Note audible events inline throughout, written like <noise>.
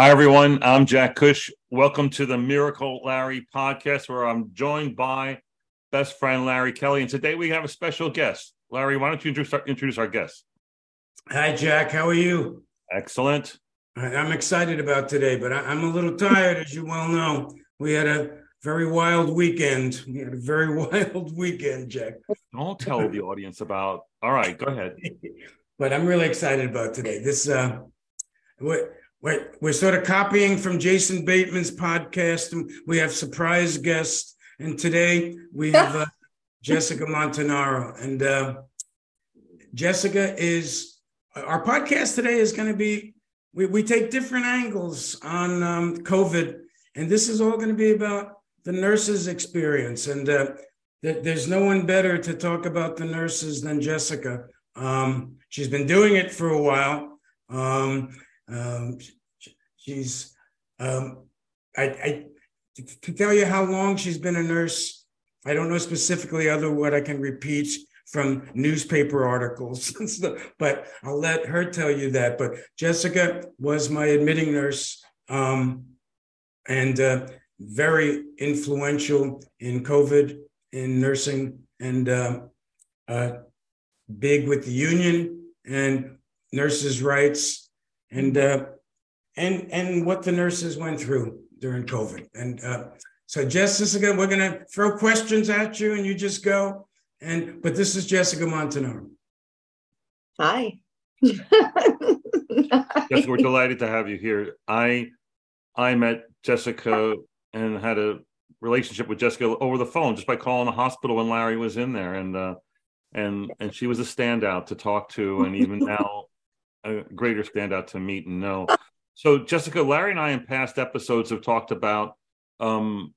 Hi, everyone. I'm Jack Cush. Welcome to the Miracle Larry podcast, where I'm joined by best friend Larry Kelly. And today we have a special guest. Larry, why don't you introduce our, introduce our guest? Hi, Jack. How are you? Excellent. I'm excited about today, but I'm a little tired, as you well know. We had a very wild weekend. We had a very <laughs> wild weekend, Jack. Don't tell the audience about. All right, go ahead. <laughs> but I'm really excited about today. This uh, what we're, we're sort of copying from Jason Bateman's podcast. And we have surprise guests. And today we <laughs> have uh, Jessica Montanaro. And uh, Jessica is, our podcast today is going to be, we, we take different angles on um, COVID. And this is all going to be about the nurses' experience. And uh, th- there's no one better to talk about the nurses than Jessica. Um, she's been doing it for a while. Um, um, she's, um, I, I, to tell you how long she's been a nurse, I don't know specifically other what I can repeat from newspaper articles, <laughs> but I'll let her tell you that. But Jessica was my admitting nurse um, and uh, very influential in COVID, in nursing, and uh, uh, big with the union and nurses' rights and uh, and and what the nurses went through during COVID. And uh, so, Jessica, we're going to throw questions at you, and you just go. And but this is Jessica Montanaro. Hi. Jessica, we're delighted to have you here. I I met Jessica and had a relationship with Jessica over the phone just by calling the hospital when Larry was in there, and uh, and and she was a standout to talk to, and even <laughs> now a greater standout to meet and know. So, Jessica, Larry and I in past episodes have talked about, um,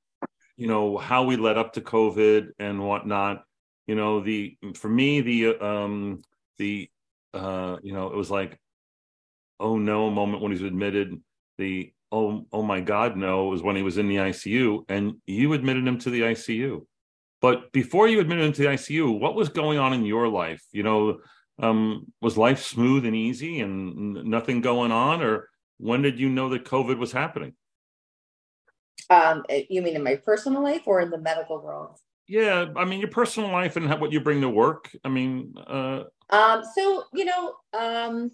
you know, how we led up to COVID and whatnot. You know, the for me the um, the uh, you know it was like, oh no, moment when he's admitted. The oh oh my God, no, was when he was in the ICU, and you admitted him to the ICU. But before you admitted him to the ICU, what was going on in your life? You know, um, was life smooth and easy and nothing going on, or when did you know that COVID was happening? Um, eh, you mean in my personal life or in the medical world? Yeah, I mean your personal life and what you bring to work. I mean, uh, um, so you know, um,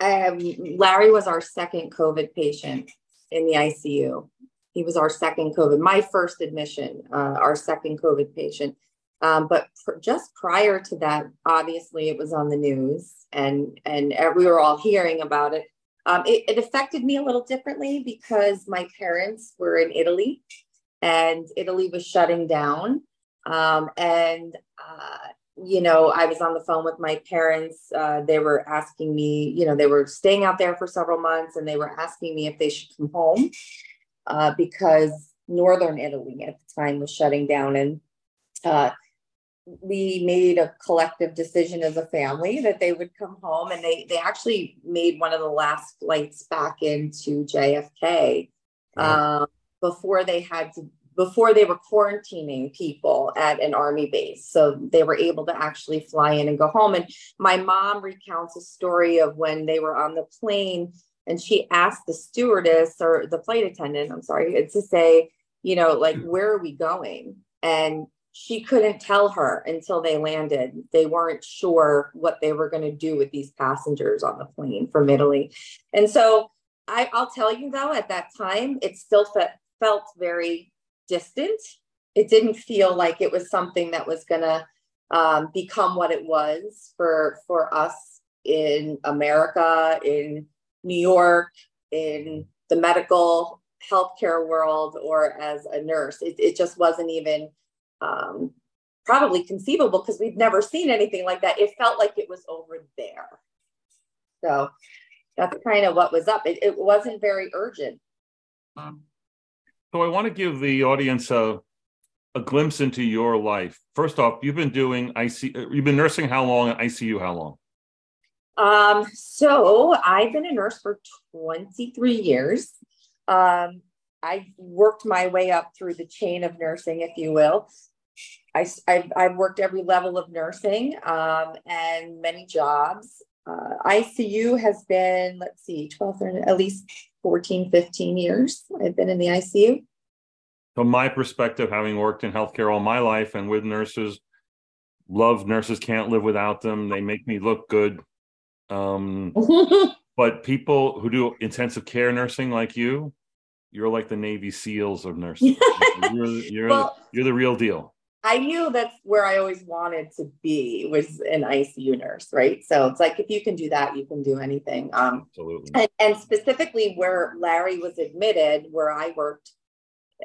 I Larry was our second COVID patient in the ICU. He was our second COVID, my first admission, uh, our second COVID patient. Um, but pr- just prior to that, obviously it was on the news and and we were all hearing about it. Um, it, it affected me a little differently because my parents were in Italy and Italy was shutting down. Um, and, uh, you know, I was on the phone with my parents. Uh, they were asking me, you know, they were staying out there for several months and they were asking me if they should come home uh, because Northern Italy at the time was shutting down. And uh, we made a collective decision as a family that they would come home and they they actually made one of the last flights back into JFK um, before they had to before they were quarantining people at an army base. So they were able to actually fly in and go home. And my mom recounts a story of when they were on the plane and she asked the stewardess or the flight attendant i'm sorry to say you know like where are we going? And she couldn't tell her until they landed. They weren't sure what they were going to do with these passengers on the plane from Italy. And so I, will tell you though, at that time, it still fe- felt very distant. It didn't feel like it was something that was going to um, become what it was for for us in America, in New York, in the medical healthcare world, or as a nurse. It, it just wasn't even um, probably conceivable because we've never seen anything like that. It felt like it was over there. So that's kind of what was up. It, it wasn't very urgent. Um, so I want to give the audience a a glimpse into your life. First off, you've been doing IC, you've been nursing how long? And ICU how long? Um, so I've been a nurse for 23 years. Um, I worked my way up through the chain of nursing, if you will. I, I've, I've worked every level of nursing um, and many jobs. uh, ICU has been, let's see, 12, at least 14, 15 years. I've been in the ICU. From my perspective, having worked in healthcare all my life and with nurses, love nurses, can't live without them. They make me look good. Um, <laughs> but people who do intensive care nursing like you, you're like the Navy SEALs of nursing. <laughs> you're you're, well, you're the real deal. I knew that's where I always wanted to be was an ICU nurse, right? So it's like if you can do that, you can do anything. Um, Absolutely. And, and specifically where Larry was admitted, where I worked,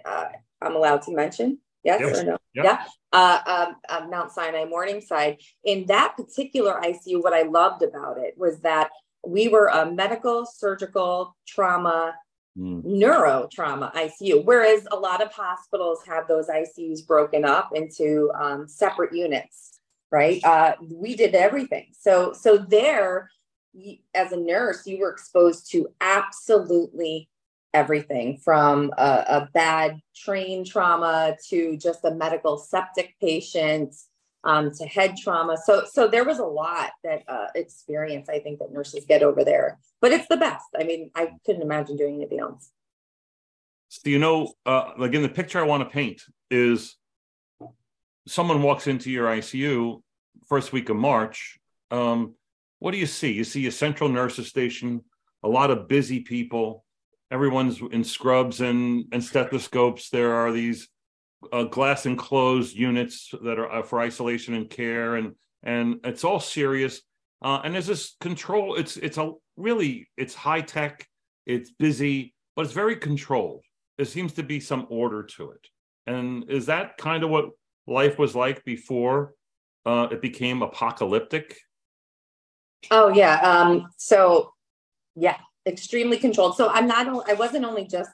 uh, I'm allowed to mention, yes, yes. or no? Yep. Yeah. Uh, um, uh, Mount Sinai Morningside. In that particular ICU, what I loved about it was that we were a medical, surgical, trauma, mm. neuro trauma ICU, whereas a lot of hospitals have those ICUs broken up into um, separate units, right? Uh, we did everything. So, so there, as a nurse, you were exposed to absolutely everything from a, a bad train trauma to just a medical septic patient um, to head trauma. So, so there was a lot that uh, experience I think that nurses get over there, but it's the best. I mean, I couldn't imagine doing anything else. So, you know, uh, like in the picture I want to paint is someone walks into your ICU first week of March. Um, what do you see? You see a central nurses station, a lot of busy people. Everyone's in scrubs and, and stethoscopes. There are these uh, glass enclosed units that are uh, for isolation and care, and and it's all serious. Uh, and there's this control. It's it's a really it's high tech. It's busy, but it's very controlled. There seems to be some order to it. And is that kind of what life was like before uh, it became apocalyptic? Oh yeah. Um, so yeah, extremely controlled. So I'm not. I wasn't only just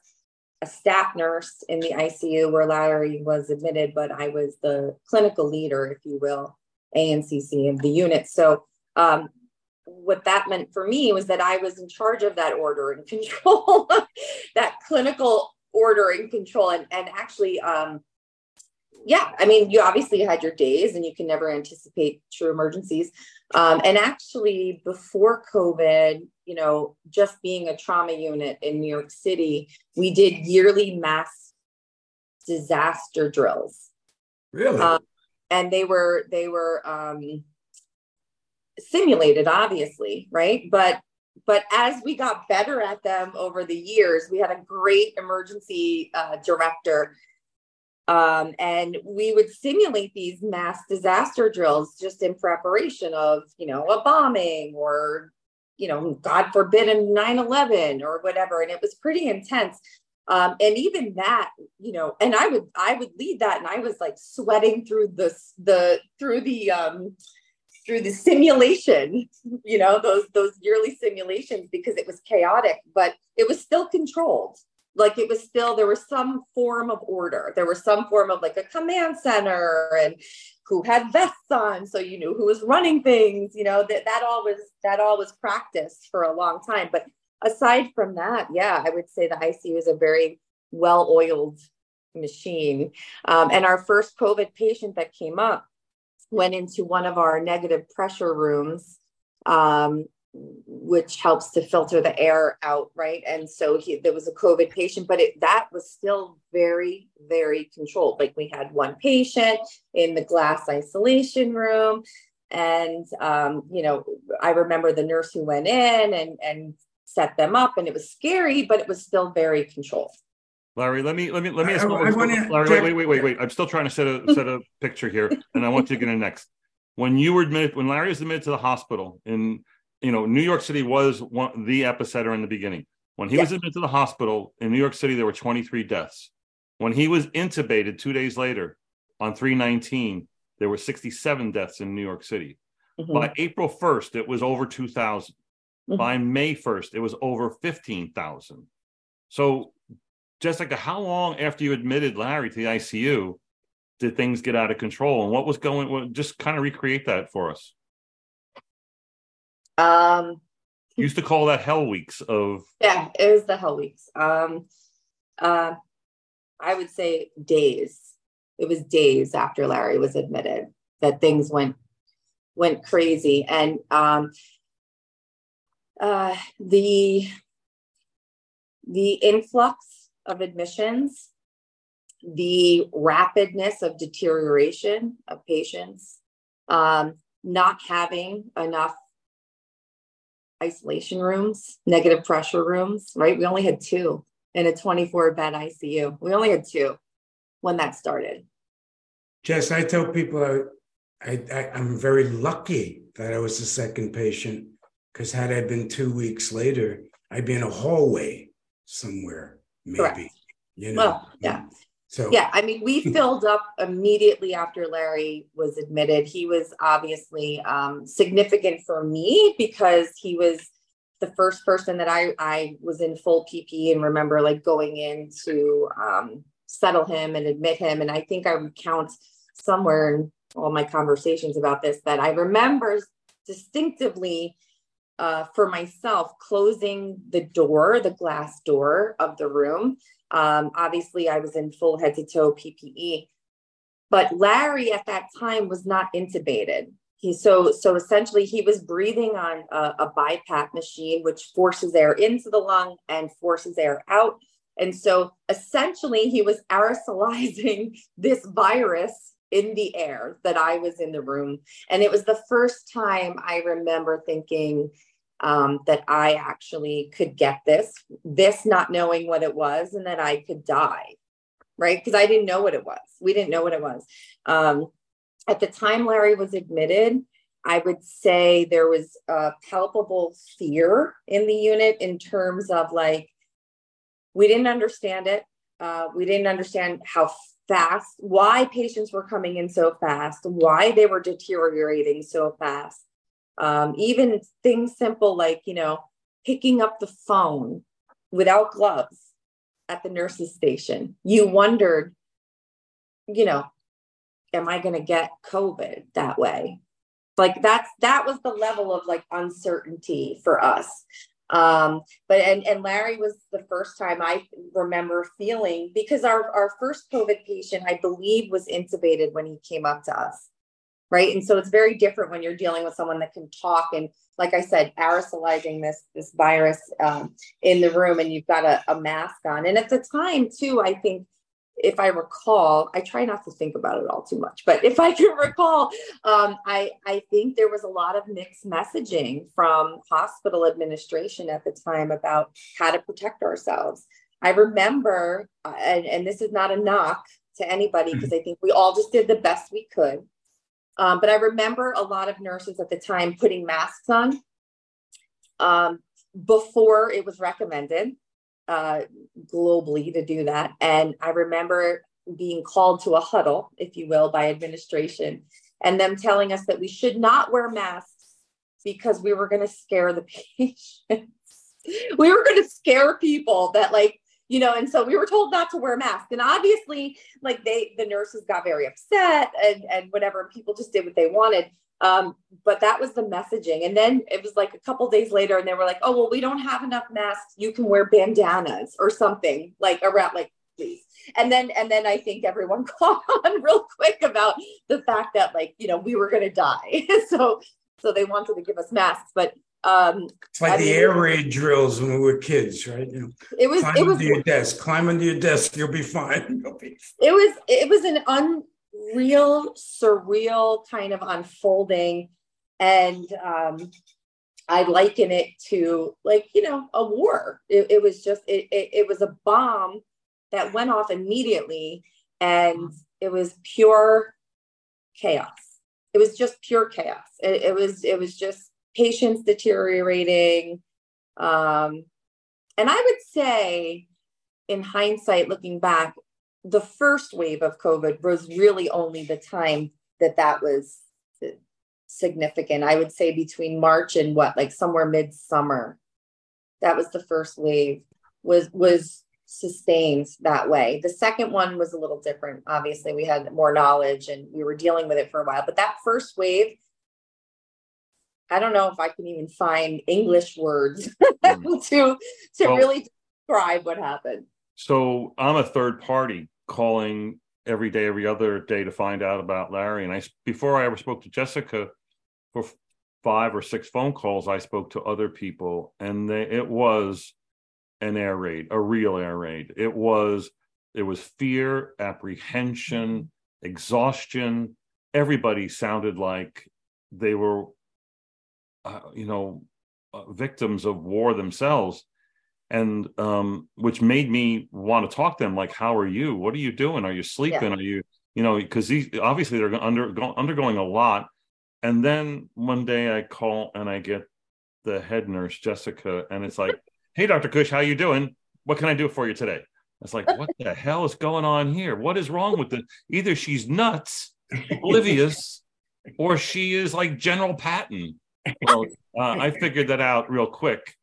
a staff nurse in the ICU where Larry was admitted, but I was the clinical leader, if you will, ANCC of the unit. So, um, what that meant for me was that I was in charge of that order and <laughs> control, that clinical order and control. And, and actually, um, yeah, I mean, you obviously had your days and you can never anticipate true emergencies. Um, and actually, before COVID, you know, just being a trauma unit in New York City, we did yearly mass disaster drills. Really? Um, and they were they were um, simulated, obviously, right? But but as we got better at them over the years, we had a great emergency uh, director um, and we would simulate these mass disaster drills just in preparation of, you know, a bombing or, you know, God forbid, a 9 11 or whatever. And it was pretty intense. Um, and even that, you know, and I would I would lead that, and I was like sweating through the the through the um, through the simulation, you know, those those yearly simulations because it was chaotic, but it was still controlled like it was still there was some form of order there was some form of like a command center and who had vests on so you knew who was running things you know that that all was that all was practiced for a long time. But aside from that yeah i would say the icu is a very well oiled machine. Um, and our first covid patient that came up went into one of our negative pressure rooms um, which helps to filter the air out, right? And so he, there was a COVID patient, but it, that was still very, very controlled. Like we had one patient in the glass isolation room, and um, you know, I remember the nurse who went in and and set them up, and it was scary, but it was still very controlled. Larry, let me let me let me ask. I, I, I Larry, wait, wait, wait, wait, wait. I'm still trying to set a set a picture here, and I want you to get in next. When you were admitted, when Larry was admitted to the hospital in you know, New York City was one, the epicenter in the beginning. When he was admitted to the hospital in New York City, there were 23 deaths. When he was intubated two days later on 319, there were 67 deaths in New York City. Mm-hmm. By April 1st, it was over 2,000. Mm-hmm. By May 1st, it was over 15,000. So, Jessica, how long after you admitted Larry to the ICU did things get out of control? And what was going? Just kind of recreate that for us. Um, used to call that hell weeks of. Yeah, it was the hell weeks. Um, uh, I would say days. It was days after Larry was admitted that things went went crazy, and um, uh, the the influx of admissions, the rapidness of deterioration of patients, um, not having enough isolation rooms, negative pressure rooms, right? We only had two in a 24 bed ICU. We only had two when that started. Jess, I tell people I, I, I'm very lucky that I was the second patient because had I been two weeks later, I'd be in a hallway somewhere, maybe. Correct. You know. Well, yeah. So yeah, I mean, we <laughs> filled up immediately after Larry was admitted. He was obviously um, significant for me because he was the first person that I I was in full PP and remember like going in to um, settle him and admit him. And I think I recount somewhere in all my conversations about this that I remember distinctively uh, for myself closing the door, the glass door of the room. Um, obviously, I was in full head to toe PPE, but Larry at that time was not intubated. He so so essentially he was breathing on a, a BiPAP machine, which forces air into the lung and forces air out. And so essentially, he was aerosolizing <laughs> this virus in the air that I was in the room. And it was the first time I remember thinking um, that I actually could get this, this not knowing what it was, and that I could die, right? Because I didn't know what it was. We didn't know what it was. Um, at the time Larry was admitted, I would say there was a palpable fear in the unit in terms of like, we didn't understand it. Uh, we didn't understand how fast, why patients were coming in so fast, why they were deteriorating so fast. Um, even things simple like, you know, picking up the phone without gloves at the nurse's station. You wondered, you know, am I going to get COVID that way? Like that's that was the level of like uncertainty for us. Um, but and and Larry was the first time I remember feeling because our our first COVID patient, I believe, was intubated when he came up to us. Right. And so it's very different when you're dealing with someone that can talk and like I said, aerosolizing this this virus um, in the room and you've got a, a mask on. And at the time, too, I think if I recall, I try not to think about it all too much, but if I can <laughs> recall, um, I, I think there was a lot of mixed messaging from hospital administration at the time about how to protect ourselves. I remember, uh, and, and this is not a knock to anybody because I think we all just did the best we could. Um, but I remember a lot of nurses at the time putting masks on um, before it was recommended uh, globally to do that. And I remember being called to a huddle, if you will, by administration and them telling us that we should not wear masks because we were going to scare the <laughs> patients. we were going to scare people that, like, you know, and so we were told not to wear masks. And obviously, like, they, the nurses got very upset and, and whatever, people just did what they wanted. Um, but that was the messaging. And then it was like a couple days later, and they were like, oh, well, we don't have enough masks. You can wear bandanas or something like around, like, please. And then, and then I think everyone <laughs> caught on real quick about the fact that, like, you know, we were going to die. <laughs> so, so they wanted to give us masks. But um it's like I the mean, air raid drills when we were kids right? You know, it was climb it was under your desk climb under your desk you'll be fine <laughs> you'll be fine. it was it was an unreal surreal kind of unfolding and um i liken it to like you know a war. It, it was just it, it, it was a bomb that went off immediately and it was pure chaos. It was just pure chaos. It, it was it was just patients deteriorating um and i would say in hindsight looking back the first wave of COVID was really only the time that that was significant. I would say between March and what, like somewhere midsummer, that was the first wave was was sustained that way. The second one was a little different. Obviously, we had more knowledge and we were dealing with it for a while. But that first wave, I don't know if I can even find English words <laughs> mm. to to well, really describe what happened. So I'm a third party calling every day, every other day to find out about Larry. And I, before I ever spoke to Jessica, for five or six phone calls, I spoke to other people, and they, it was an air raid, a real air raid. It was it was fear, apprehension, exhaustion. Everybody sounded like they were, uh, you know, uh, victims of war themselves, and um, which made me want to talk to them. Like, how are you? What are you doing? Are you sleeping? Yeah. Are you, you know, because these obviously they're under, undergoing a lot. And then one day I call and I get the head nurse Jessica, and it's like, "Hey, Doctor Cush, how are you doing? What can I do for you today?" It's like, what the hell is going on here? What is wrong with the Either she's nuts, oblivious, or she is like General Patton. Well, uh, I figured that out real quick.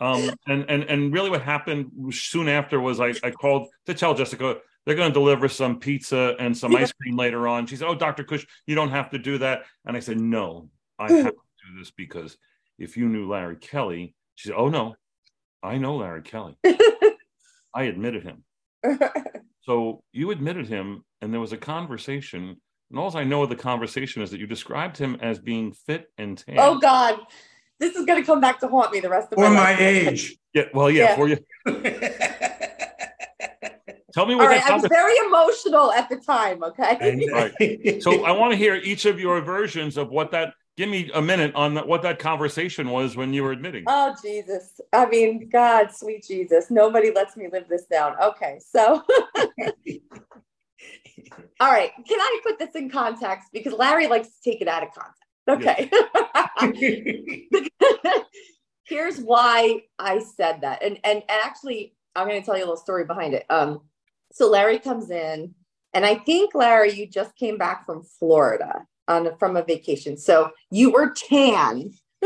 Um, and and and really, what happened soon after was I, I called to tell Jessica they're going to deliver some pizza and some ice cream later on. She said, "Oh, Doctor Cush, you don't have to do that." And I said, "No, I have to do this because if you knew Larry Kelly," she said, "Oh no, I know Larry Kelly." <laughs> I admitted him. <laughs> so you admitted him, and there was a conversation. And all I know of the conversation is that you described him as being fit and tan. Oh God, this is going to come back to haunt me the rest of my, my age. Yeah, well, yeah, yeah. for you. <laughs> Tell me what All right, I was very emotional at the time. Okay. right. So I want to hear each of your versions of what that give me a minute on that, what that conversation was when you were admitting. Oh Jesus! I mean, God, sweet Jesus, nobody lets me live this down. Okay, so. <laughs> All right, can I put this in context because Larry likes to take it out of context. Okay. <laughs> Here's why I said that, and and actually, I'm going to tell you a little story behind it. Um, so Larry comes in, and I think Larry, you just came back from Florida on from a vacation. So you were tan. <laughs>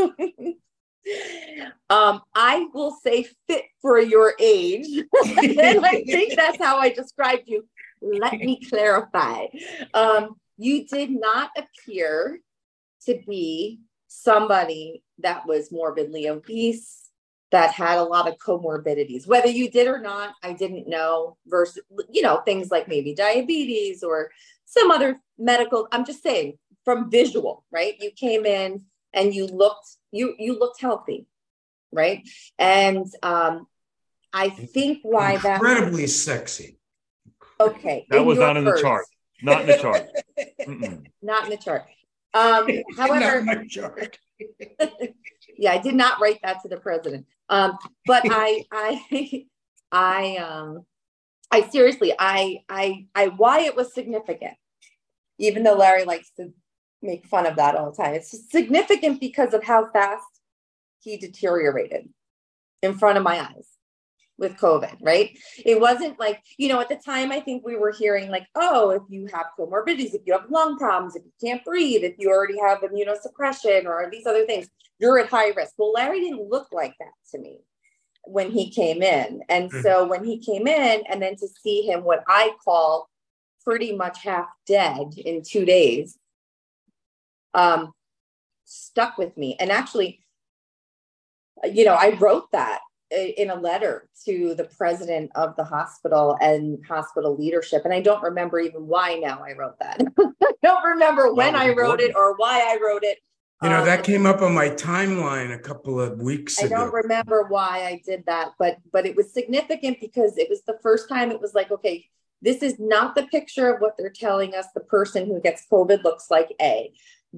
um, I will say fit for your age. <laughs> and I think that's how I described you. Let me clarify. Um, you did not appear to be somebody that was morbidly obese, that had a lot of comorbidities. Whether you did or not, I didn't know, versus, you know, things like maybe diabetes or some other medical. I'm just saying, from visual, right? You came in and you looked you you looked healthy, right? And um, I think why incredibly that incredibly sexy. Okay, <laughs> that was not in the chart. Not in the chart. <laughs> not in the chart. Um, <laughs> however, chart. yeah, I did not write that to the president. Um, but I, I, I, um, I seriously, I, I, I, why it was significant, even though Larry likes to make fun of that all the time. It's significant because of how fast he deteriorated in front of my eyes with COVID, right? It wasn't like, you know, at the time, I think we were hearing like, oh, if you have comorbidities, if you have lung problems, if you can't breathe, if you already have immunosuppression or these other things, you're at high risk. Well, Larry didn't look like that to me when he came in. And mm-hmm. so when he came in, and then to see him, what I call pretty much half dead in two days, um, stuck with me. And actually, you know, I wrote that in a letter to the president of the hospital and hospital leadership. And I don't remember even why now I wrote that. <laughs> I don't remember when I wrote it or why I wrote it. You know, um, that came up on my timeline a couple of weeks I ago. I don't remember why I did that, but but it was significant because it was the first time it was like, okay, this is not the picture of what they're telling us the person who gets COVID looks like A.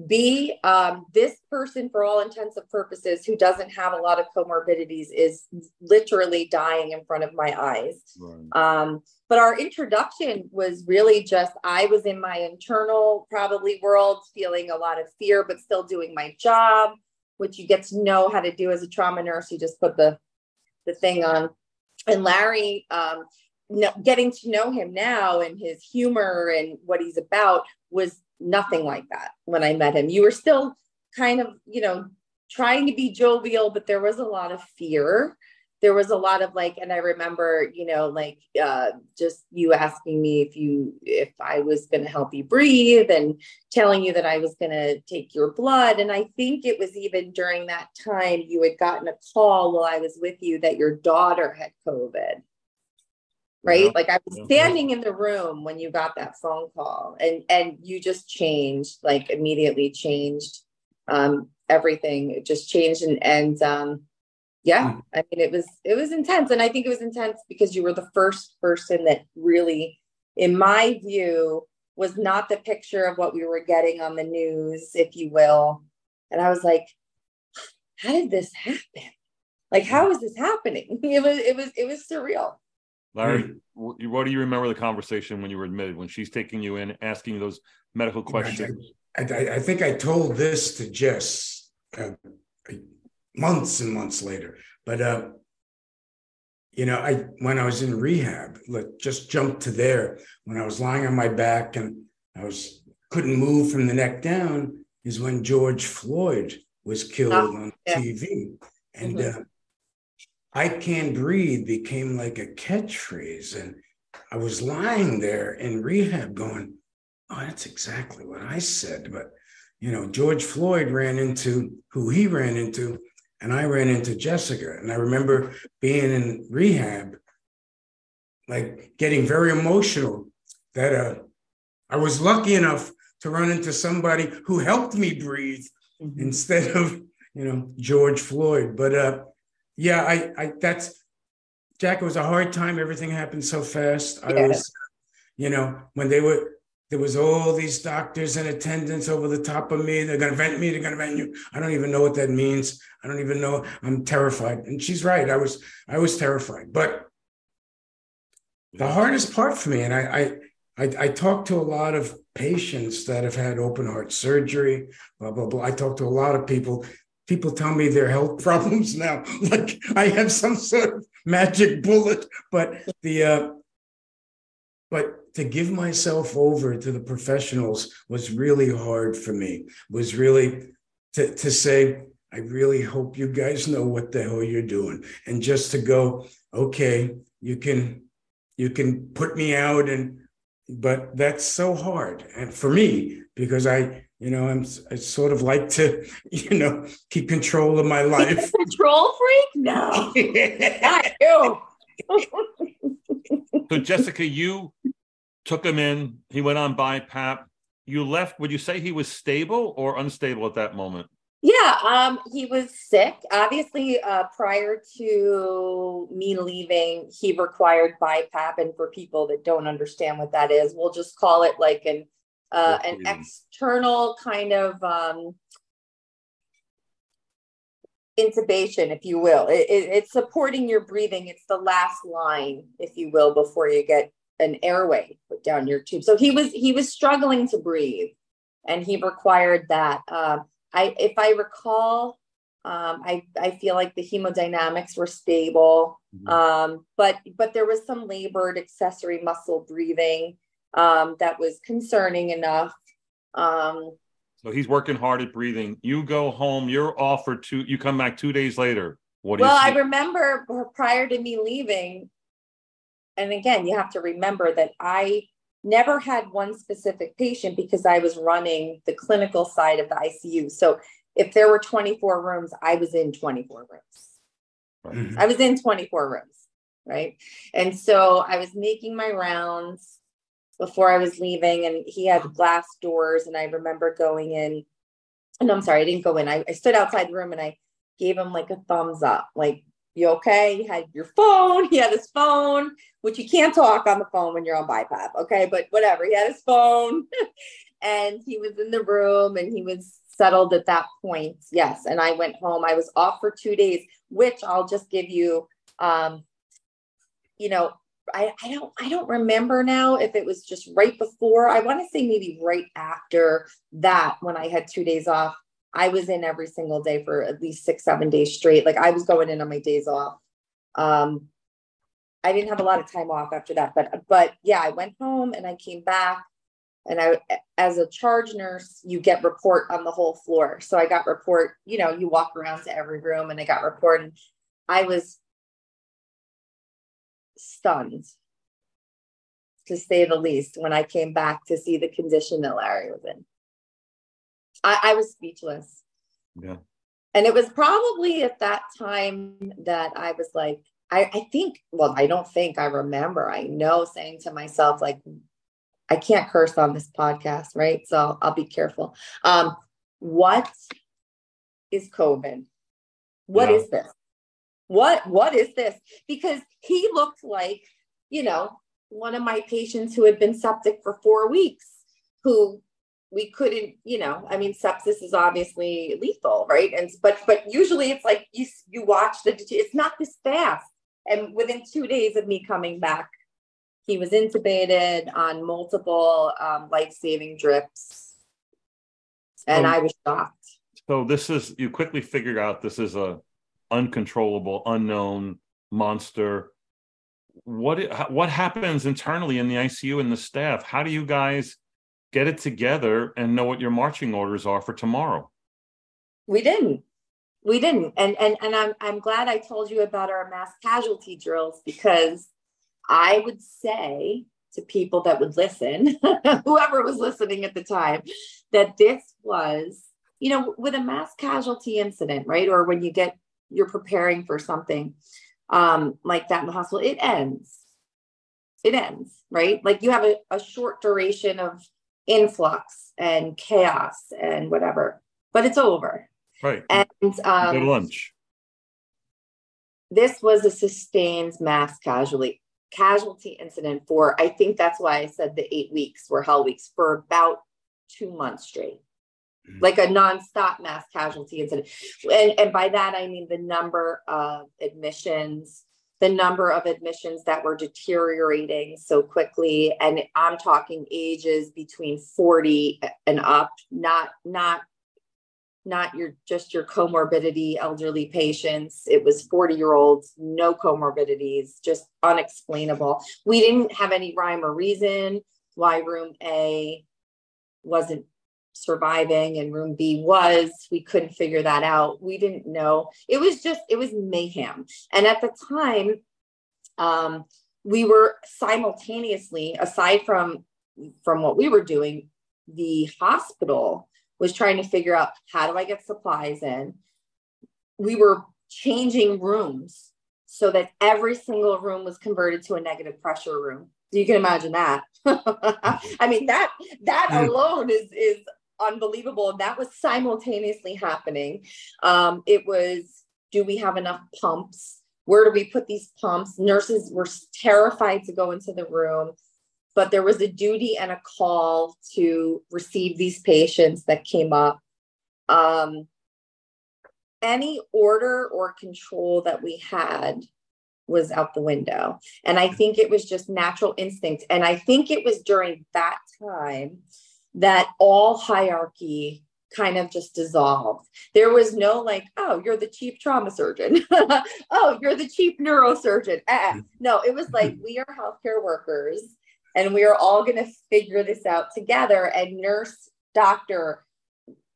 B, um, this person, for all intents and purposes, who doesn't have a lot of comorbidities, is literally dying in front of my eyes. Right. Um, but our introduction was really just I was in my internal, probably world, feeling a lot of fear, but still doing my job, which you get to know how to do as a trauma nurse. You just put the the thing on. And Larry, um, getting to know him now and his humor and what he's about was nothing like that when I met him. You were still kind of, you know, trying to be jovial, but there was a lot of fear. There was a lot of like, and I remember, you know, like uh, just you asking me if you, if I was going to help you breathe and telling you that I was going to take your blood. And I think it was even during that time you had gotten a call while I was with you that your daughter had COVID right? Yeah. like i was standing in the room when you got that phone call and and you just changed like immediately changed um everything. It just changed and and um yeah i mean it was it was intense and i think it was intense because you were the first person that really in my view was not the picture of what we were getting on the news if you will. And i was like how did this happen? Like how is this happening? <laughs> It was it was it was surreal larry what do you remember the conversation when you were admitted when she's taking you in asking you those medical questions I, I, I think i told this to jess uh, months and months later. But uh, you know, I when I was in rehab, let just jump to there. When I was lying on my back and I was couldn't move from the neck down, is when George Floyd was killed oh, on yeah. TV, and mm-hmm. uh, "I Can't Breathe" became like a catchphrase, and I was lying there in rehab, going, "Oh, that's exactly what I said," but you know, George Floyd ran into who he ran into, and I ran into Jessica. And I remember being in rehab, like getting very emotional that uh, I was lucky enough to run into somebody who helped me breathe mm-hmm. instead of, you know, George Floyd. But uh, yeah, I, I, that's, Jack, it was a hard time. Everything happened so fast. I was, you know, when they were, there was all these doctors in attendance over the top of me. They're going to vent me. They're going to vent you. I don't even know what that means. I don't even know. I'm terrified. And she's right. I was, I was terrified. But the hardest part for me, and I, I, I, I talked to a lot of patients that have had open heart surgery, blah, blah, blah. I talked to a lot of people. People tell me their health <laughs> problems now, like I have some sort of magic bullet. But the, uh, but to give myself over to the professionals was really hard for me. Was really to, to say i really hope you guys know what the hell you're doing. And just to go okay you can you can put me out and but that's so hard. And for me because i you know i'm i sort of like to <laughs> you know keep control of my life control freak no not <laughs> you so jessica you took him in. He went on BiPAP. You left. Would you say he was stable or unstable at that moment? Yeah, um, he was sick. Obviously, uh, prior to me leaving, he required BiPAP. And for people that don't understand what that is, we'll just call it like an uh, an external kind of um, intubation, if you will. It, it, it's supporting your breathing. It's the last line, if you will, before you get an airway put down your tube. So he was he was struggling to breathe, and he required that. Uh, I if I recall, um, I I feel like the hemodynamics were stable, mm-hmm. um, but but there was some labored accessory muscle breathing um, that was concerning enough. Um, so he's working hard at breathing. You go home. You're off for two. You come back two days later. What well, I remember prior to me leaving, and again, you have to remember that I never had one specific patient because I was running the clinical side of the ICU. So if there were 24 rooms, I was in 24 rooms. Mm-hmm. I was in 24 rooms, right? And so I was making my rounds before I was leaving, and he had glass doors. And I remember going in, no, I'm sorry, I didn't go in. I, I stood outside the room and I gave him like a thumbs up, like you okay? He had your phone. He had his phone, which you can't talk on the phone when you're on BiPAP. Okay. But whatever. He had his phone <laughs> and he was in the room and he was settled at that point. Yes. And I went home. I was off for two days, which I'll just give you, um, you know, I, I don't I don't remember now if it was just right before. I want to say maybe right after that when I had two days off I was in every single day for at least six, seven days straight. Like I was going in on my days off. Um, I didn't have a lot of time off after that, but but yeah, I went home and I came back. And I, as a charge nurse, you get report on the whole floor. So I got report. You know, you walk around to every room, and I got report. And I was stunned, to say the least, when I came back to see the condition that Larry was in. I, I was speechless. Yeah. And it was probably at that time that I was like, I, I think, well, I don't think I remember. I know saying to myself, like, I can't curse on this podcast, right? So I'll be careful. Um, what is COVID? What yeah. is this? What what is this? Because he looked like, you know, one of my patients who had been septic for four weeks, who we couldn't, you know, I mean, sepsis is obviously lethal, right? And but but usually it's like you you watch the it's not this fast. And within two days of me coming back, he was intubated on multiple um, life-saving drips, and I was shocked. So this is you quickly figured out this is a uncontrollable, unknown monster. What what happens internally in the ICU and the staff? How do you guys get it together and know what your marching orders are for tomorrow? We didn't. We didn't. And and and I'm I'm glad I told you about our mass casualty drills because I would say to people that would listen, <laughs> whoever was listening at the time, that this was, you know, with a mass casualty incident, right? Or when you get you're preparing for something um, like that in the hospital, it ends. It ends, right? Like you have a, a short duration of influx and chaos and whatever, but it's over. Right. And um, Good lunch. This was a sustained mass casualty casualty incident for I think that's why I said the eight weeks were hell weeks for about two months straight. Like a nonstop mass casualty incident. And, and by that I mean the number of admissions, the number of admissions that were deteriorating so quickly. And i'm talking ages between 40 and up not not not your just your comorbidity elderly patients. It was 40 year olds no comorbidities just unexplainable. We didn't have any rhyme or reason why room a wasn't surviving and room B was. We couldn't figure that out. We didn't know. It was just, it was mayhem. And at the time, um, we were simultaneously, aside from from what we were doing, the hospital was trying to figure out how do I get supplies in. We were changing rooms so that every single room was converted to a negative pressure room. You can imagine that. <laughs> I mean that that alone is is unbelievable. That was simultaneously happening. Um, it was do we have enough pumps? Where do we put these pumps? Nurses were terrified to go into the room, but there was a duty and a call to receive these patients that came up. Um, any order or control that we had was out the window. And I think it was just natural instinct. And I think it was during that time that all hierarchy kind of just dissolved. There was no like, oh, you're the chief trauma surgeon. <laughs> oh, you're the chief neurosurgeon. Uh-uh. <laughs> No, it was like, we are healthcare workers and we are all going to figure this out together. And nurse, doctor,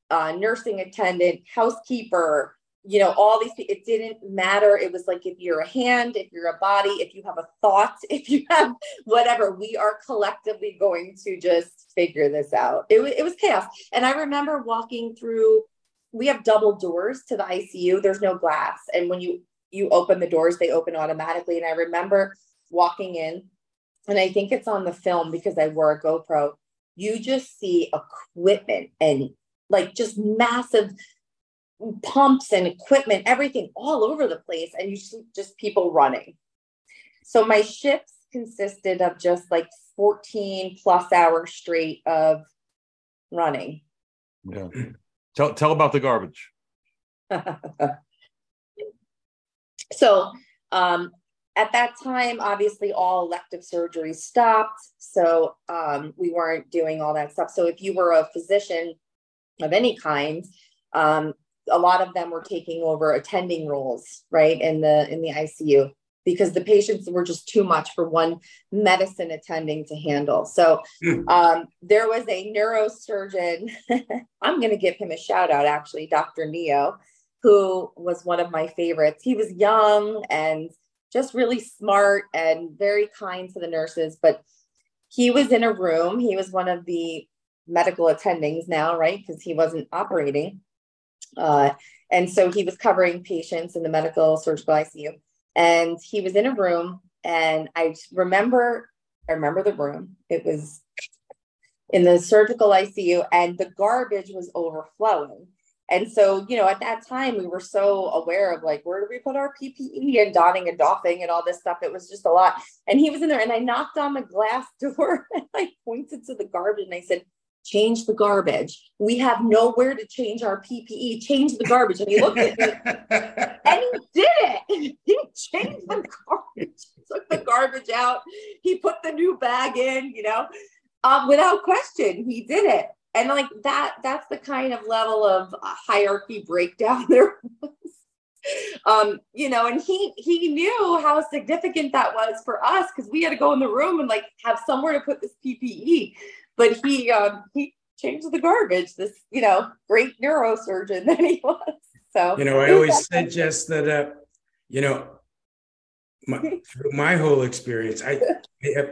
uh, nursing attendant, housekeeper, you know, all these, it didn't matter. It was like if you're a hand, if you're a body, if you have a thought, <laughs> if you have whatever, we are collectively going to just figure this out. It, it was chaos. And I remember walking through, we have double doors to the ICU, there's no glass. And when you, you open the doors, they open automatically. And I remember walking in, and I think it's on the film because I wore a GoPro. You just see equipment and like just massive pumps and equipment, everything all over the place, and you see just people running. So my shifts consisted of just like 14 plus hours straight of running. Yeah. Tell tell about the garbage. <laughs> so um, at that time, obviously, all elective surgeries stopped. So um, we weren't doing all that stuff. So if you were a physician of any kind, um, a lot of them were taking over attending roles right in the in the icu because the patients were just too much for one medicine attending to handle. So hmm. um, there was a neurosurgeon <laughs> i'm going to give him a shout out actually dr neo who was one of my favorites. He was young and just really smart and very kind to the nurses but he was in a room. He was one of the medical attendings now right because he wasn't operating uh, and so he was covering patients in the medical surgical ICU. And he was in a room, and I remember, I remember the room. It was in the surgical ICU, and the garbage was overflowing. And so, you know, at that time, we were so aware of like, where do we put our PPE and donning and doffing and all this stuff? It was just a lot. And he was in there and I knocked on the glass <laughs> door and I pointed to the garbage and I said, change the garbage. We have nowhere to change our PPE. Change the garbage. And he looked at me <laughs> and he did it. <laughs> He changed the garbage, took the garbage out. He put the new bag in, you know, um, without question, he did it. And like that, that's the kind of level of hierarchy breakdown <laughs> there was. Um, you know, and he he knew how significant that was for us because we had to go in the room and like have somewhere to put this PPE but he um, he changed the garbage. This you know great neurosurgeon that he was. So you know, I always said just that uh, you know my, <laughs> through my whole experience, I,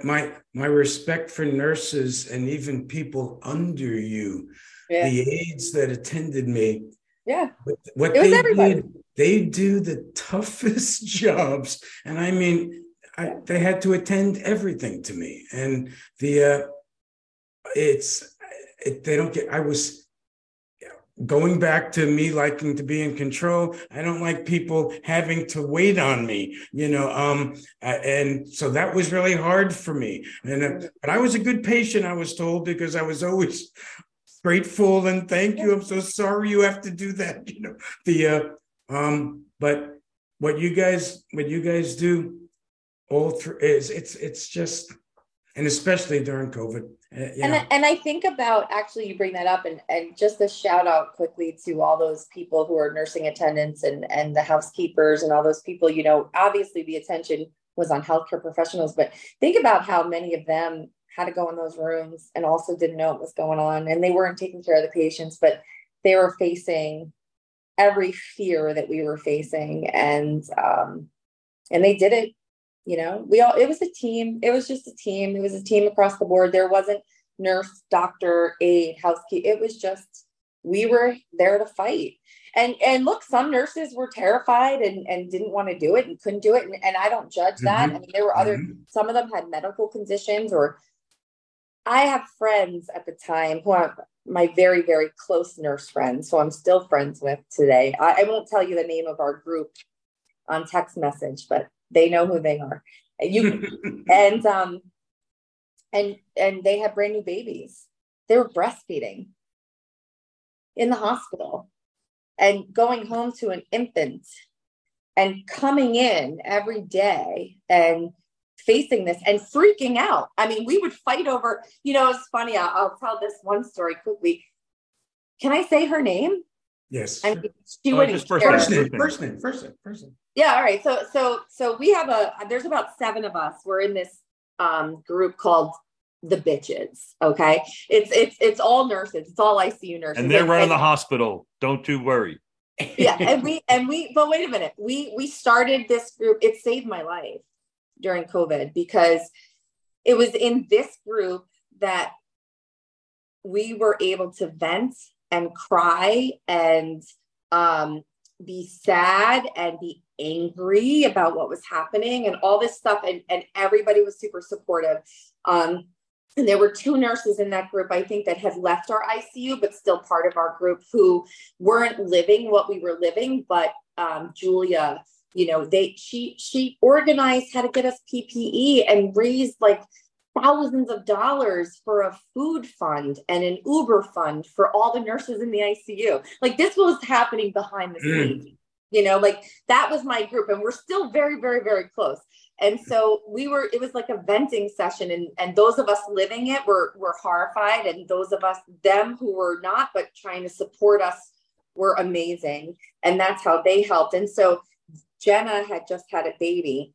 my my respect for nurses and even people under you, yeah. the aides that attended me. Yeah, what, what they everybody. did, they do the toughest <laughs> jobs, and I mean, I, they had to attend everything to me, and the uh, it's it, they don't get. I was going back to me liking to be in control i don't like people having to wait on me you know um and so that was really hard for me and uh, but i was a good patient i was told because i was always grateful and thank you i'm so sorry you have to do that <laughs> you know the uh um but what you guys what you guys do all through is it's it's just and especially during covid uh, and, I, and I think about actually you bring that up and, and just a shout out quickly to all those people who are nursing attendants and, and the housekeepers and all those people, you know, obviously the attention was on healthcare professionals, but think about how many of them had to go in those rooms and also didn't know what was going on and they weren't taking care of the patients, but they were facing every fear that we were facing and um, and they did it you know we all it was a team it was just a team it was a team across the board there wasn't nurse doctor aide housekeeper it was just we were there to fight and and look some nurses were terrified and and didn't want to do it and couldn't do it and, and i don't judge that mm-hmm. i mean there were other mm-hmm. some of them had medical conditions or i have friends at the time who are my very very close nurse friends who i'm still friends with today I, I won't tell you the name of our group on text message but they know who they are. And you <laughs> and um and and they had brand new babies. They were breastfeeding in the hospital and going home to an infant and coming in every day and facing this and freaking out. I mean, we would fight over, you know, it's funny. I'll, I'll tell this one story quickly. Can I say her name? Yes. I mean, she oh, wouldn't first, first name, first name, first name, first name. Yeah. All right. So so so we have a there's about seven of us. We're in this um, group called the bitches. Okay. It's it's it's all nurses. It's all ICU nurses. And they're running the hospital. Don't you worry. yeah. <laughs> And we and we but wait a minute. We we started this group. It saved my life during COVID because it was in this group that we were able to vent and cry and um, be sad and be angry about what was happening and all this stuff and, and everybody was super supportive. Um, and there were two nurses in that group i think that had left our icu but still part of our group who weren't living what we were living but um, julia you know they she she organized how to get us ppe and raised like thousands of dollars for a food fund and an uber fund for all the nurses in the icu like this was happening behind the mm. scenes you know like that was my group and we're still very very very close. And so we were it was like a venting session and and those of us living it were were horrified and those of us them who were not but trying to support us were amazing and that's how they helped. And so jenna had just had a baby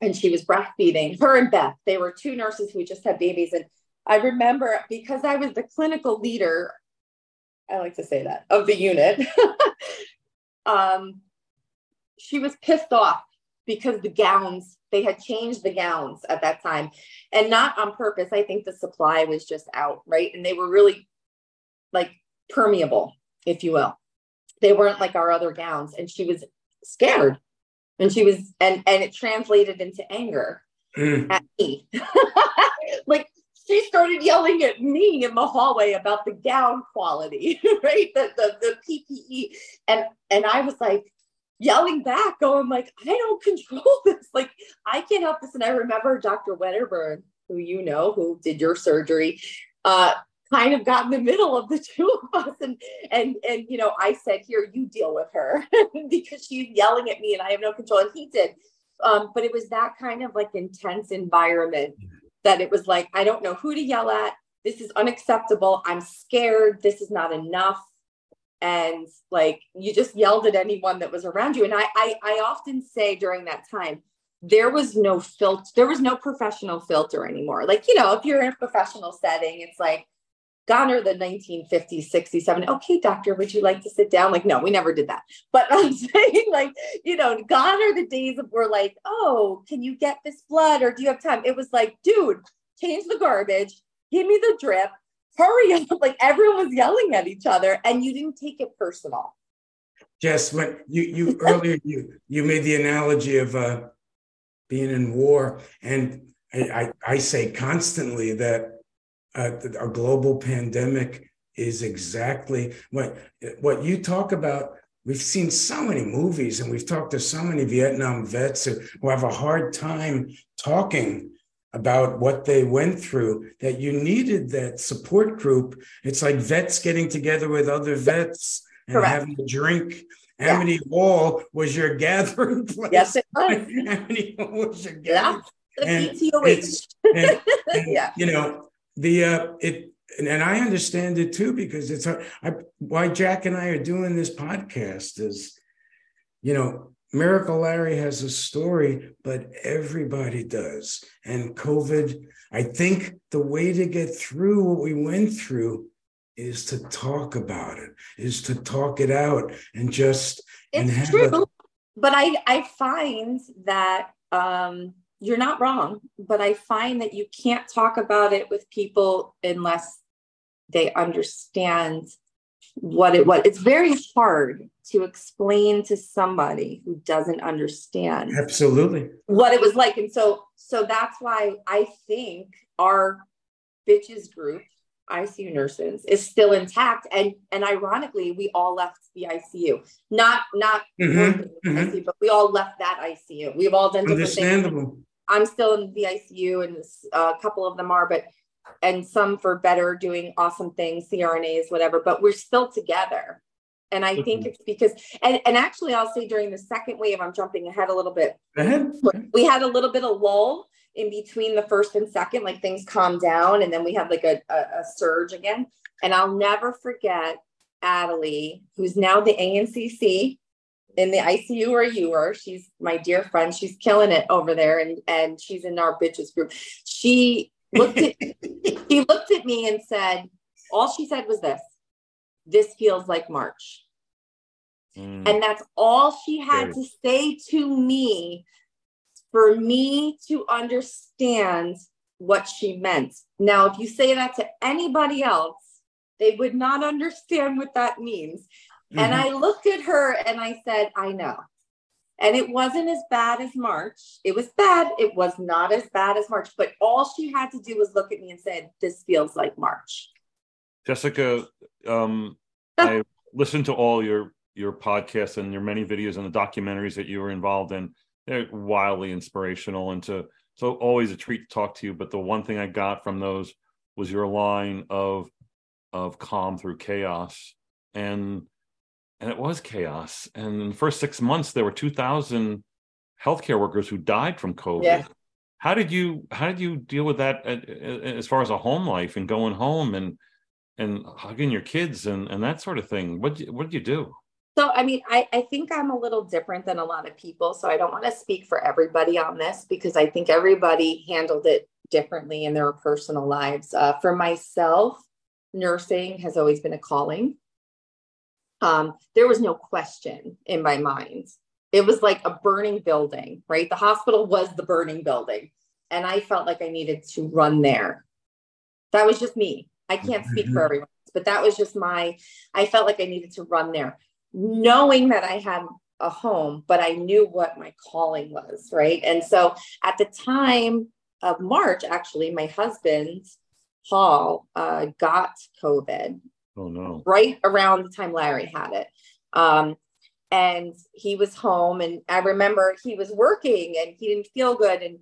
and she was breastfeeding her and beth. They were two nurses who just had babies and i remember because i was the clinical leader i like to say that of the unit <laughs> um, she was pissed off because the gowns they had changed the gowns at that time. And not on purpose. I think the supply was just out right? And they were really like permeable if you will. They weren't like our other gowns. And she was scared. And she was and and it translated into anger mm. at me. <laughs> Like she started yelling at me in the hallway about the gown quality, <laughs> right? The, the the PPE. And and I was like yelling back, going like, I don't control <laughs> this. Like, I can't help this. And I remember Dr. Wedderburn, who you know, who did your surgery, uh, kind of got in the middle of the <laughs> two of us and and and you know i said here you deal with her because she's yelling at me and i have no control and he did um, but it was that kind of like intense environment that it was like, I don't know who to yell at. This is unacceptable. I'm scared. This is not enough. And like you just yelled at anyone that was around you. And I, I, I often say during that time, there was no filter, there was no professional filter anymore. Like, you know, if you're in a professional setting, it's like, gone are the 1950s, 60s, 70s. Okay, doctor, would you like to sit down? Like, no, we never did that. But <laughs> I'm saying, like, you know, gone are the days of we're like, oh, can you get this blood or do you have time? It was like, dude, change the garbage, give me the drip, hurry up. <laughs> Like everyone was yelling at each other and you didn't take it personal. Jess, when you you <laughs> earlier you you made the analogy of uh being in war. And I, I, I say constantly that uh, a global pandemic is exactly what what you talk about. We've seen so many movies, and we've talked to so many Vietnam vets who, who have a hard time talking about what they went through. That you needed that support group. It's like vets getting together with other vets and Correct. having a drink. Yeah. Amity Hall was your gathering <laughs> place. Yes, it was. Amity Hall was your gathering. Yeah, the and PTOH. And, <laughs> and, yeah. You know, the uh, it and I understand it too because it's I, why Jack and I are doing this podcast is, you know, Miracle Larry has a story, but everybody does. And COVID, I think the way to get through what we went through is to talk about it, is to talk it out and just it's and true. A, but I I find that um you're not wrong, but I find that you can't talk about it with people unless they understand what it was. It's very hard to explain to somebody who doesn't understand absolutely what it was like. And so so that's why I think our bitches group ICU nurses is still intact. And and ironically, we all left the ICU. Not not mm-hmm, mm-hmm. ICU, but we all left that ICU. We've all done different things. I'm still in the ICU, and uh, a couple of them are, but and some for better, doing awesome things, CRNAs, whatever. But we're still together, and I mm-hmm. think it's because, and and actually, I'll say during the second wave, I'm jumping ahead a little bit. We had a little bit of lull in between the first and second, like things calmed down, and then we had like a, a, a surge again. And I'll never forget Adelie, who's now the ANCC in the ICU where you were. She's my dear friend. She's killing it over there, and and she's in our bitches group. She looked at <laughs> she looked at me and said, all she said was this: "This feels like March," mm. and that's all she had to say to me for me to understand what she meant. Now, if you say that to anybody else, they would not understand what that means. Mm-hmm. And I looked at her and I said, I know. And it wasn't as bad as March. It was bad. It was not as bad as March. But all she had to do was look at me and said, This feels like March. Jessica, um, I listened to all your your podcasts and your many videos and the documentaries that you were involved in. They're wildly inspirational and to so always a treat to talk to you. But the one thing I got from those was your line of of calm through chaos. And and it was chaos. And in the first six months, there were 2,000 healthcare workers who died from COVID. Yeah. How did you how did you deal with that as far as a home life and going home and and hugging your kids and and that sort of thing? What what did you do? So I mean, I I think I'm a little different than a lot of people. So I don't want to speak for everybody on this because I think everybody handled it differently in their personal lives. Uh, for myself, nursing has always been a calling um, there was no question in my mind. It was like a burning building, right? The hospital was the burning building. And I felt like I needed to run there. That was just me. I can't speak for mm-hmm. everyone, but that was just my, I felt like I needed to run there, knowing that I had a home, but I knew what my calling was, right? And so at the time of March, actually, my husband Paul uh, got COVID. Oh no! Right around the time Larry had it, um, and he was home, and I remember he was working, and he didn't feel good, and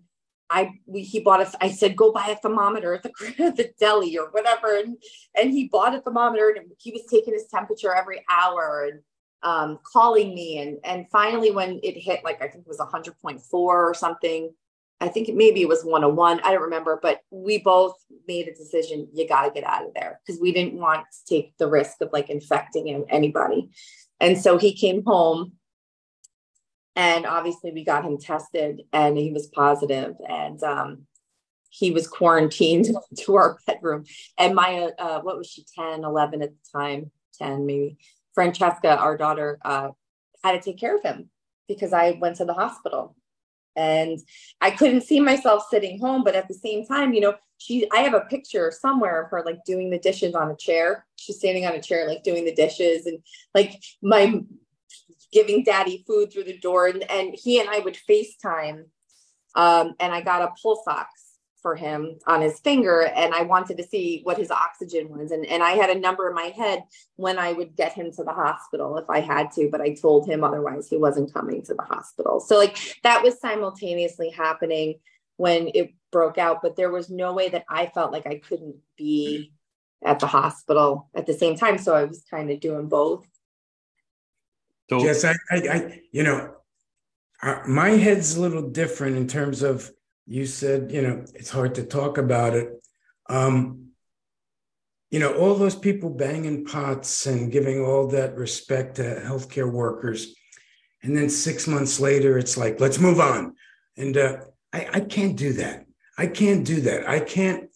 I we, he bought a. I said go buy a thermometer at the, <laughs> the deli or whatever, and and he bought a thermometer, and he was taking his temperature every hour, and um, calling me, and and finally when it hit like I think it was 100.4 or something I think maybe it was 101. I don't remember, but we both made a decision. You got to get out of there because we didn't want to take the risk of like infecting anybody. And so he came home and obviously we got him tested and he was positive and um, he was quarantined <laughs> to our bedroom. And my, uh, what was she, 10, 11 at the time, 10 maybe. Francesca, our daughter, uh, had to take care of him because I went to the hospital and I couldn't see myself sitting home, but at the same time, you know, she I have a picture somewhere of her like doing the dishes on a chair. She's standing on a chair, like doing the dishes, and like my giving daddy food through the door. And, and he and I would FaceTime. Um, and I got a pulse ox for him on his finger and I wanted to see what his oxygen was. And, and I had a number in my head when I would get him to the hospital if I had to, but I told him otherwise he wasn't coming to the hospital. So, like, that was simultaneously happening when it broke out, but there was no way that I felt like I couldn't be at the hospital at the same time. So I was kind of doing both. So, yes, I, I, I you know, uh, my head's a little different in terms of you said, you know, it's hard to talk about it. Um, you know, all those people banging pots and giving all that respect to healthcare workers. And then six months later, it's like, let's move on. And uh, I, I can't do that. I can't do that. I can't,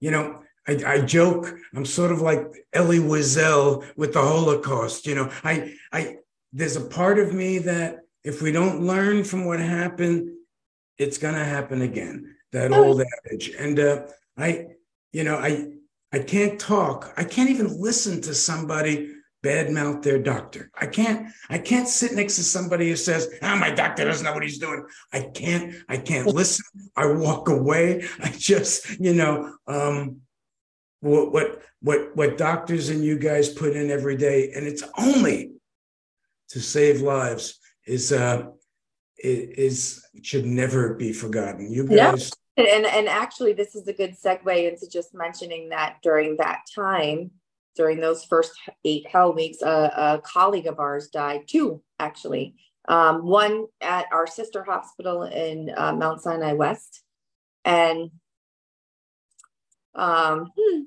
you know, I, I, joke. I'm sort of like Elie Wiesel with the Holocaust. You know, I, I, there's a part of me that if we don't learn from what happened, it's going to happen again. That oh. old adage. And uh, I, you know, I, I can't talk. I can't even listen to somebody badmouth their doctor. I can't. I can't sit next to somebody who says, "Ah, oh, my doctor doesn't know what he's doing." I can't. I can't <laughs> listen. I walk away. I just, you know, um, what what what what doctors and you guys put in every day, and it's only to save lives. Is uh, is should never be forgotten. You guys. No. And, and actually, this is a good segue into just mentioning that during that time, during those first eight hell weeks, a, a colleague of ours died, too, actually. Um, one at our sister hospital in uh, Mount Sinai West, and um, hmm,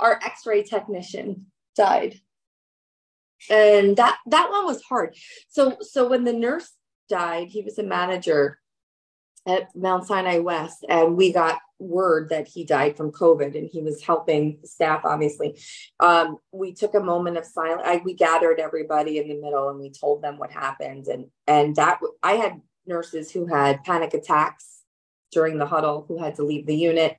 our X-ray technician died, and that that one was hard. So so when the nurse died. He was a manager at Mount Sinai West, and we got word that he died from COVID, and he was helping staff. Obviously, um, we took a moment of silence. We gathered everybody in the middle, and we told them what happened. And and that I had nurses who had panic attacks during the huddle, who had to leave the unit.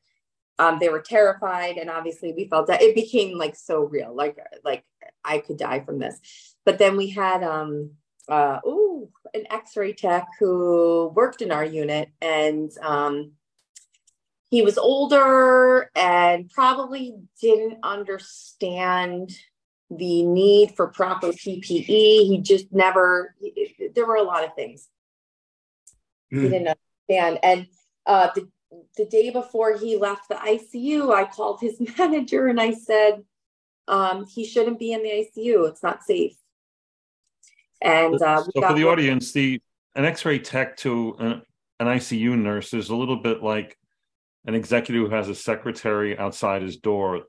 Um, they were terrified, and obviously, we felt that it became like so real, like like I could die from this. But then we had um, uh, ooh, an X-ray tech who worked in our unit, and um, he was older and probably didn't understand the need for proper PPE. He just never. He, there were a lot of things mm. he hmm. didn't understand, and uh, the the day before he left the ICU, I called his <laughs> manager and I said, um, he shouldn't be in the ICU. It's not safe. And uh, so for the audience, the an X-ray tech to an, an ICU nurse is a little bit like an executive who has a secretary outside his door.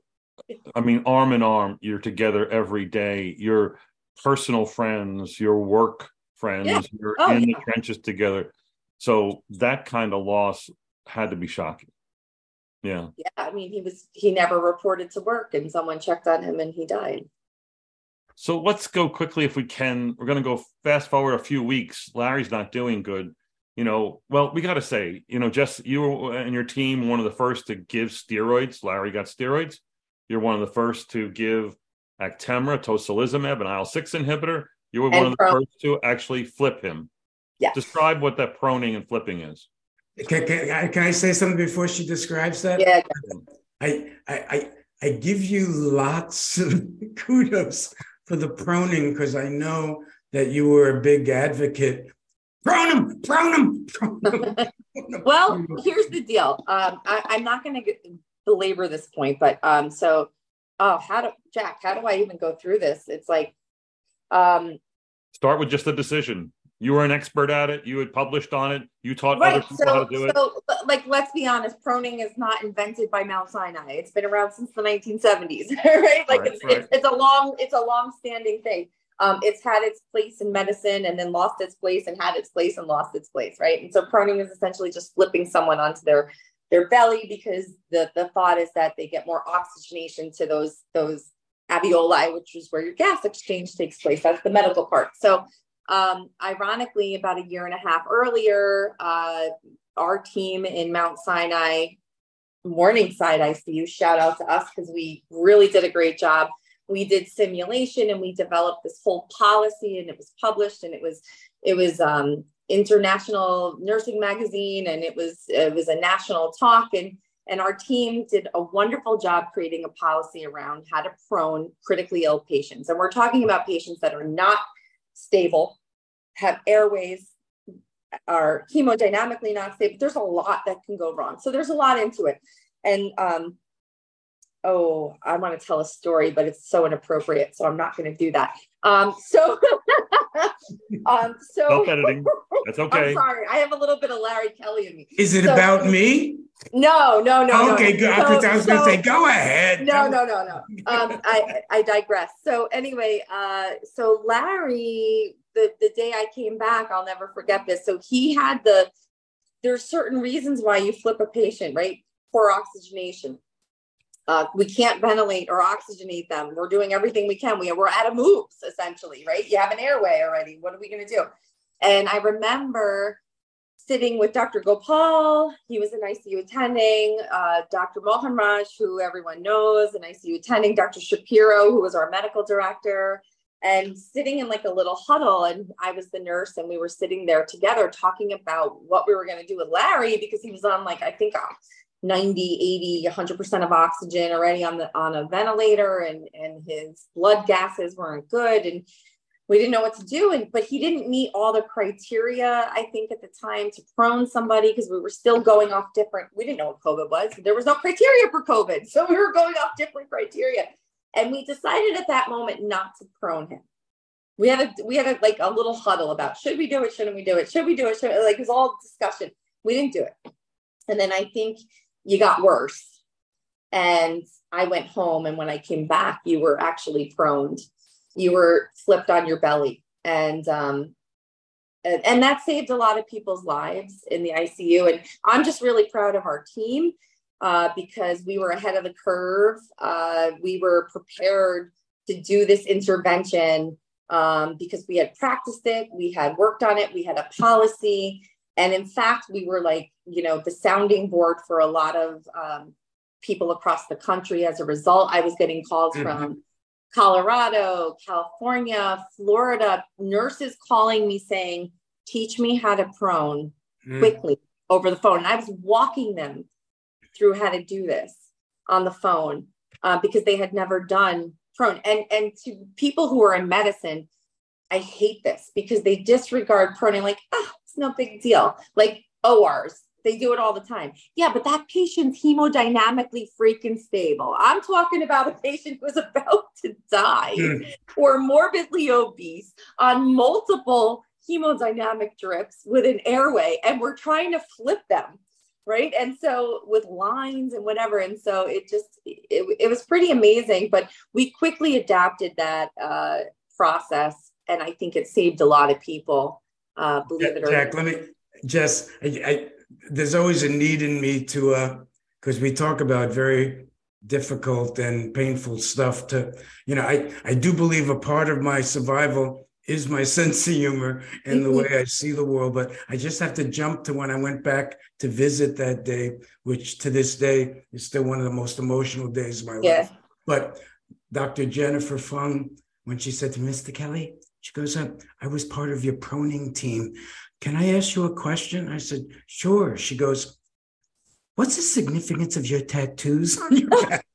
I mean, arm in arm, you're together every day. You're personal friends, your work friends, yeah. you're oh, in yeah. the trenches together. So that kind of loss had to be shocking. Yeah. Yeah. I mean, he was, he never reported to work and someone checked on him and he died. So let's go quickly if we can. We're going to go fast forward a few weeks. Larry's not doing good. You know, well, we got to say, you know, just you and your team, one of the first to give steroids. Larry got steroids. You're one of the first to give Actemra, tocilizumab, an IL six inhibitor. You were and one of the first to actually flip him. Yeah. Describe what that proning and flipping is. Can, can, uh, can I say something before she describes that? Yeah. I, I, I, I give you lots of <laughs> kudos for the proning because I know that you were a big advocate. Prone him, prone him. Well, here's the deal. Um, I, am not going to belabor this point, but um, so, oh, how do Jack? How do I even go through this? It's like, um, start with just the decision you were an expert at it. You had published on it. You taught right. other people so, how to do so, it. So, like, let's be honest, proning is not invented by Mount Sinai. It's been around since the 1970s, <laughs> right? Like, right, it's, right. It's, it's, a long, it's a long-standing thing. Um, it's had its place in medicine and then lost its place and had its place and lost its place, right? And so proning is essentially just flipping someone onto their their belly because the the thought is that they get more oxygenation to those those alveoli, which is where your gas exchange takes place. That's the medical part. So um, ironically, about a year and a half earlier, uh, our team in Mount Sinai Morningside ICU, shout out to us because we really did a great job. We did simulation and we developed this whole policy, and it was published, and it was it was um, international nursing magazine, and it was it was a national talk, and and our team did a wonderful job creating a policy around how to prone critically ill patients. And we're talking about patients that are not stable, have airways, are hemodynamically not stable. There's a lot that can go wrong. So there's a lot into it. And um, oh, I want to tell a story, but it's so inappropriate, so I'm not going to do that. Um, so, <laughs> um, so Self editing. <laughs> That's okay. I'm sorry. I have a little bit of Larry Kelly in me. Is it so, about me? No, no, no. Okay, no. good. So, I was so, going to say, go ahead. No, no, no, no. Um, I, I digress. So anyway, uh, so Larry, the the day I came back, I'll never forget this. So he had the. There's certain reasons why you flip a patient, right? Poor oxygenation. Uh, we can't ventilate or oxygenate them. We're doing everything we can. We, we're out of moves, essentially, right? You have an airway already. What are we going to do? And I remember sitting with Dr. Gopal. He was an ICU attending. Uh, Dr. Mohanraj, who everyone knows, an ICU attending. Dr. Shapiro, who was our medical director. And sitting in like a little huddle, and I was the nurse, and we were sitting there together talking about what we were going to do with Larry because he was on like I think um, 90, 80, 100% of oxygen already on the on a ventilator, and and his blood gases weren't good, and we didn't know what to do and but he didn't meet all the criteria i think at the time to prone somebody because we were still going off different we didn't know what covid was there was no criteria for covid <laughs> so we were going off different criteria and we decided at that moment not to prone him. We had a we had a, like a little huddle about should we do it? Shouldn't we do it? Should we do it? Should like it was all discussion. We didn't do it. And then i think you got worse. And i went home and when i came back you were actually proned you were flipped on your belly. And um and, and that saved a lot of people's lives in the ICU and I'm just really proud of our team uh, because we were ahead of the curve uh, we were prepared to do this intervention um, because we had practiced it we had worked on it we had a policy and in fact we were like you know the sounding board for a lot of um, people across the country as a result i was getting calls mm-hmm. from Colorado, California, Florida, nurses calling me saying, teach me how to prone mm. quickly over the phone. And I was walking them through how to do this on the phone uh, because they had never done prone. And, and to people who are in medicine, I hate this because they disregard proning like, ah, it's no big deal. Like ORs, they do it all the time. Yeah, but that patient's hemodynamically freaking stable. I'm talking about a patient who's <laughs> about to die mm. or morbidly obese on multiple hemodynamic drips with an airway, and we're trying to flip them. Right. And so with lines and whatever. And so it just, it, it was pretty amazing. But we quickly adapted that uh, process. And I think it saved a lot of people. Uh, believe it or Jack, not. let me just, I, I there's always a need in me to uh because we talk about very difficult and painful stuff to you know i i do believe a part of my survival is my <laughs> sense of humor and the way <laughs> i see the world but i just have to jump to when i went back to visit that day which to this day is still one of the most emotional days of my yeah. life but dr jennifer fung when she said to mr kelly she goes up i was part of your proning team can I ask you a question? I said, Sure. She goes, what's the significance of your tattoos on your <laughs> back?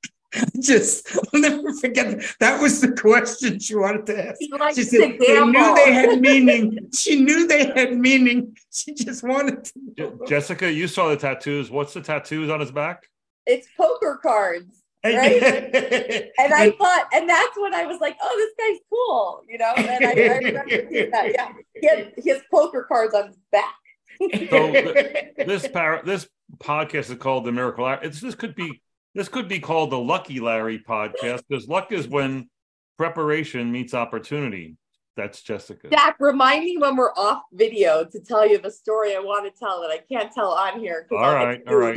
<laughs> Just I'll never forget that was the question she wanted to ask. She said they knew they had meaning. <laughs> She knew they had meaning. She just wanted to. Jessica, you saw the tattoos. What's the tattoos on his back? It's poker cards. <laughs> Right? and I thought, and that's when I was like, oh, this guy's cool, you know. And I, I remember that. Yeah, he, had, he has poker cards on his back. so this par- this podcast is called the Miracle. It's this could be this could be called the Lucky Larry podcast because luck is when preparation meets opportunity. That's Jessica. Jack, remind me when we're off video to tell you the story I want to tell that I can't tell on here. All right, all right.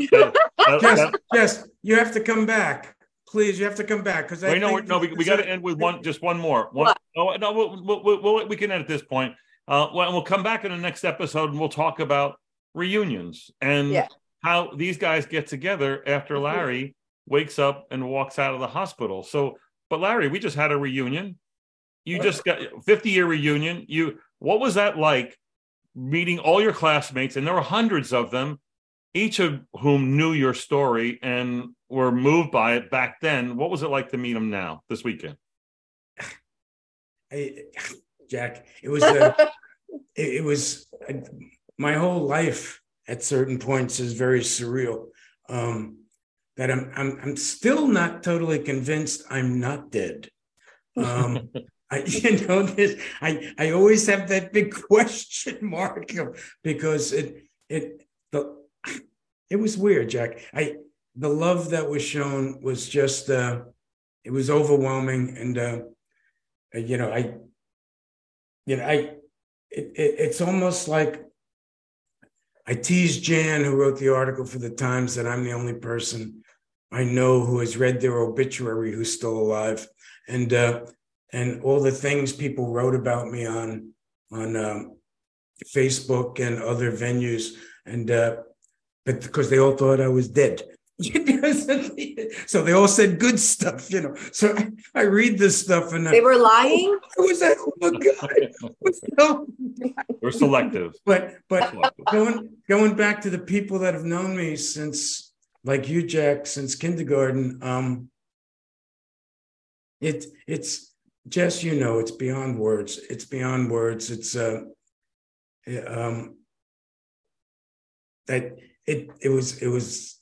yes, yes, you have to come back. Please, you have to come back because I know no, we, we got to end with one, just one more. One, no, no, we'll, we'll, we'll, we can end at this point. Uh, well, we'll come back in the next episode and we'll talk about reunions and yeah. how these guys get together after mm-hmm. Larry wakes up and walks out of the hospital. So, but Larry, we just had a reunion. You just got 50 year reunion. You, what was that like meeting all your classmates? And there were hundreds of them, each of whom knew your story and were moved by it back then. What was it like to meet them now this weekend? Hey, Jack, it was, a, <laughs> it, it, was my whole life at certain points is very surreal. Um, that I'm, I'm, I'm still not totally convinced I'm not dead. Um, <laughs> I, you know, this, I, I always have that big <laughs> question mark because it, it, the, it was weird, Jack. I, the love that was shown was just, uh, it was overwhelming. And, uh, you know, I, you know, I, it, it, it's almost like I teased Jan, who wrote the article for the Times, that I'm the only person I know who has read their obituary who's still alive, and uh, and all the things people wrote about me on on um, Facebook and other venues, and uh, but because they all thought I was dead. <laughs> so they all said good stuff, you know. So I, I read this stuff and they were lying. <laughs> I was like, oh my god, <laughs> no. we're selective. But but selective. going going back to the people that have known me since like you, Jack, since kindergarten. Um, it it's Jess, you know, it's beyond words. It's beyond words. It's uh, um, that it it was it was.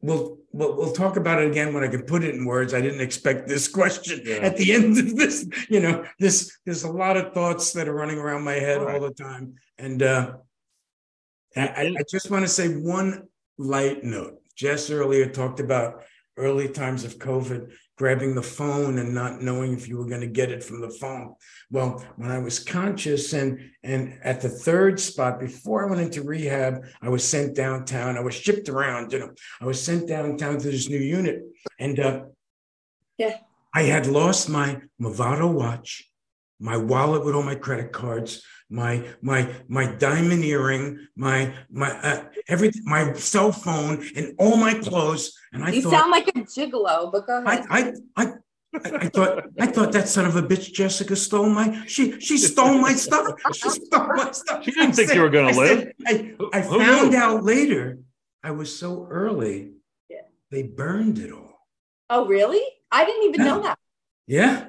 We'll, we'll we'll talk about it again when I can put it in words. I didn't expect this <laughs> question yeah. at the end of this. You know, this there's a lot of thoughts that are running around my head all, right. the time, and uh, I, I just want to say one light note. Jess earlier talked about early times of COVID, grabbing the phone and not knowing if you were going to get it from the phone. Well, when I was conscious and and at the third spot before I went into rehab, I was sent downtown. I was shipped around. You know, I was sent downtown to this new unit, and uh, yeah, I had lost my Movado watch, my wallet with all my credit cards, my my my diamond earring, my my uh, everything, my cell phone, and all my clothes. And I you thought, sound like a gigolo, but go ahead. I I. I I thought I thought that son of a bitch Jessica stole my she she stole my stuff. She stole my stuff. She didn't I think said, you were gonna I live. Said, I, I found out later I was so early. Yeah. They burned it all. Oh really? I didn't even yeah. know that. Yeah.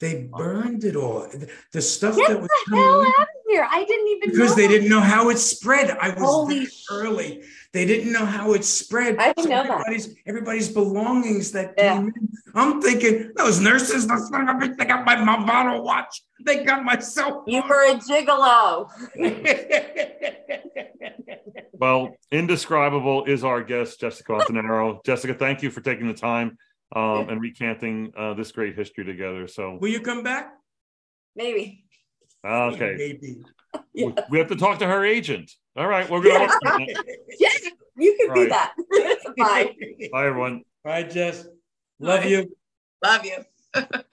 They burned it all. The stuff Get that was the hell out of here! I didn't even because they that. didn't know how it spread. I was Holy early. They didn't know how it spread. I didn't so know everybody's, that. Everybody's belongings that yeah. came in. I'm thinking those nurses. They got my Movado watch. They got my cell phone. You were a gigolo. <laughs> well, indescribable is our guest, Jessica Montanaro. Jessica, thank you for taking the time um, and recanting uh, this great history together. So, will you come back? Maybe. Okay. Maybe. yeah. We have to talk to her agent. All right, we're going to. yeah, <laughs> you can do that. Bye. Bye, everyone. Bye, Jess. Love Bye. you. Love you. <laughs>